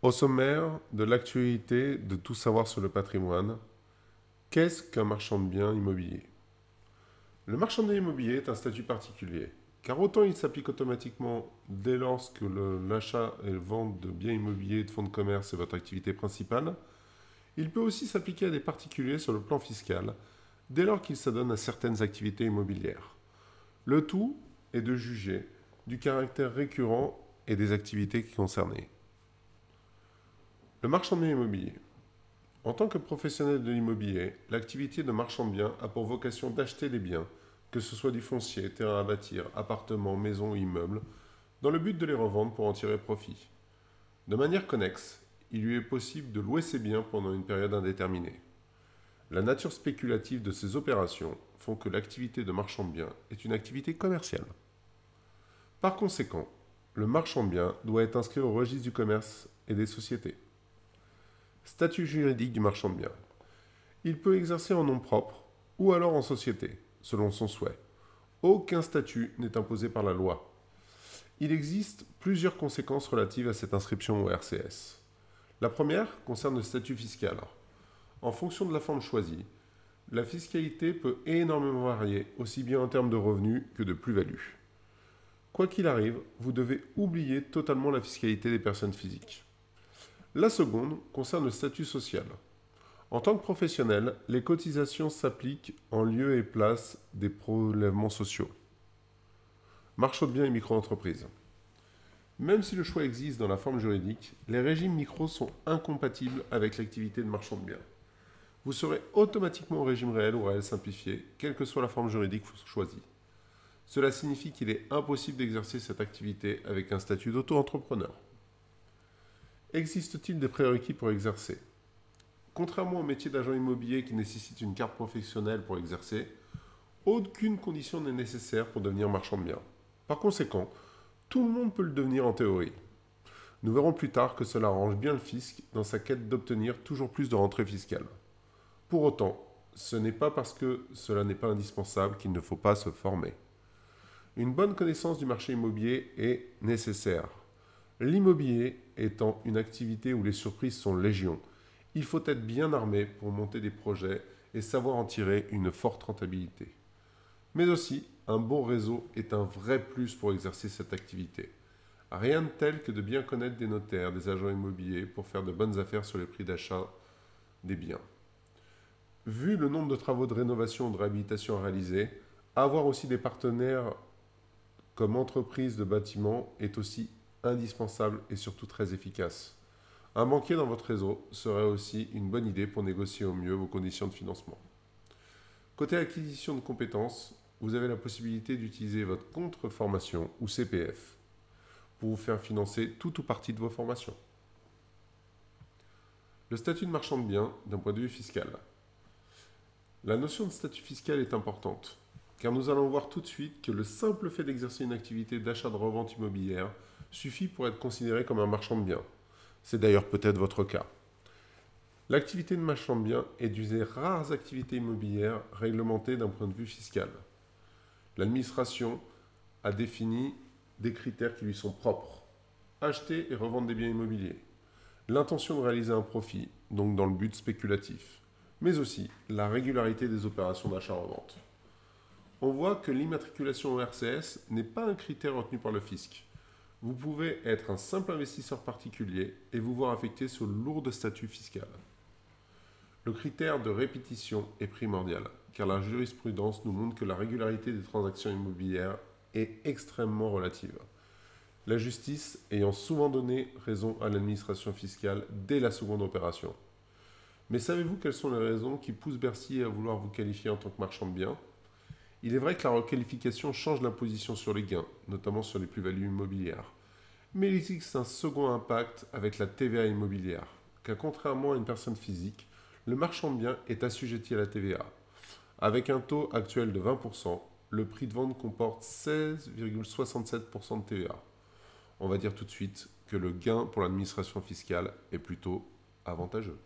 Au sommaire de l'actualité de tout savoir sur le patrimoine, qu'est-ce qu'un marchand de biens immobiliers? Le marchand de biens immobiliers est un statut particulier, car autant il s'applique automatiquement dès lors que l'achat et la vente de biens immobiliers et de fonds de commerce est votre activité principale, il peut aussi s'appliquer à des particuliers sur le plan fiscal, dès lors qu'ils s'adonnent à certaines activités immobilières. Le tout est de juger du caractère récurrent et des activités concernées. Le marchand de biens immobilier. En tant que professionnel de l'immobilier, l'activité de marchand de biens a pour vocation d'acheter des biens, que ce soit du foncier, terrain à bâtir, appartements, maisons ou immeubles, dans le but de les revendre pour en tirer profit. De manière connexe, il lui est possible de louer ces biens pendant une période indéterminée. La nature spéculative de ces opérations font que l'activité de marchand de biens est une activité commerciale. Par conséquent, le marchand de biens doit être inscrit au registre du commerce et des sociétés. Statut juridique du marchand de biens. Il peut exercer en nom propre ou alors en société, selon son souhait. Aucun statut n'est imposé par la loi. Il existe plusieurs conséquences relatives à cette inscription au RCS. La première concerne le statut fiscal. En fonction de la forme choisie, la fiscalité peut énormément varier, aussi bien en termes de revenus que de plus-value. Quoi qu'il arrive, vous devez oublier totalement la fiscalité des personnes physiques. La seconde concerne le statut social. En tant que professionnel, les cotisations s'appliquent en lieu et place des prélèvements sociaux. Marchand de biens et micro-entreprises. Même si le choix existe dans la forme juridique, les régimes micro sont incompatibles avec l'activité de marchand de biens. Vous serez automatiquement au régime réel ou réel simplifié, quelle que soit la forme juridique choisie. Cela signifie qu'il est impossible d'exercer cette activité avec un statut d'auto-entrepreneur. Existe-t-il des prérequis pour exercer? Contrairement au métier d'agent immobilier qui nécessite une carte professionnelle pour exercer, aucune condition n'est nécessaire pour devenir marchand de biens. Par conséquent, tout le monde peut le devenir en théorie. Nous verrons plus tard que cela arrange bien le fisc dans sa quête d'obtenir toujours plus de rentrées fiscales. Pour autant, ce n'est pas parce que cela n'est pas indispensable qu'il ne faut pas se former. Une bonne connaissance du marché immobilier est nécessaire. L'immobilier étant une activité où les surprises sont légion, il faut être bien armé pour monter des projets et savoir en tirer une forte rentabilité. Mais aussi, un bon réseau est un vrai plus pour exercer cette activité. Rien de tel que de bien connaître des notaires, des agents immobiliers pour faire de bonnes affaires sur les prix d'achat des biens. Vu le nombre de travaux de rénovation ou de réhabilitation à réaliser, avoir aussi des partenaires comme entreprise de bâtiment est aussi indispensable et surtout très efficace. Un banquier dans votre réseau serait aussi une bonne idée pour négocier au mieux vos conditions de financement. Côté acquisition de compétences, vous avez la possibilité d'utiliser votre contre-formation ou CPF pour vous faire financer tout ou partie de vos formations. Le statut de marchand de biens d'un point de vue fiscal. La notion de statut fiscal est importante, car nous allons voir tout de suite que le simple fait d'exercer une activité d'achat de revente immobilière suffit pour être considéré comme un marchand de biens. C'est d'ailleurs peut-être votre cas. L'activité de marchand de biens est d'une des rares activités immobilières réglementées d'un point de vue fiscal. L'administration a défini des critères qui lui sont propres. Acheter et revendre des biens immobiliers. L'intention de réaliser un profit, donc dans le but spéculatif. Mais aussi la régularité des opérations d'achat-revente. On voit que l'immatriculation au RCS n'est pas un critère retenu par le fisc. Vous pouvez être un simple investisseur particulier et vous voir affecté ce lourd statut fiscal. Le critère de répétition est primordial, car la jurisprudence nous montre que la régularité des transactions immobilières est extrêmement relative. La justice ayant souvent donné raison à l'administration fiscale dès la seconde opération. Mais savez-vous quelles sont les raisons qui poussent Bercy à vouloir vous qualifier en tant que marchand de biens? Il est vrai que la requalification change l'imposition sur les gains, notamment sur les plus-values immobilières. Mais il existe un second impact avec la TVA immobilière, car contrairement à une personne physique, le marchand de biens est assujetti à la TVA. Avec un taux actuel de 20%, le prix de vente comporte 16,67% de TVA. On va dire tout de suite que le gain pour l'administration fiscale est plutôt avantageux.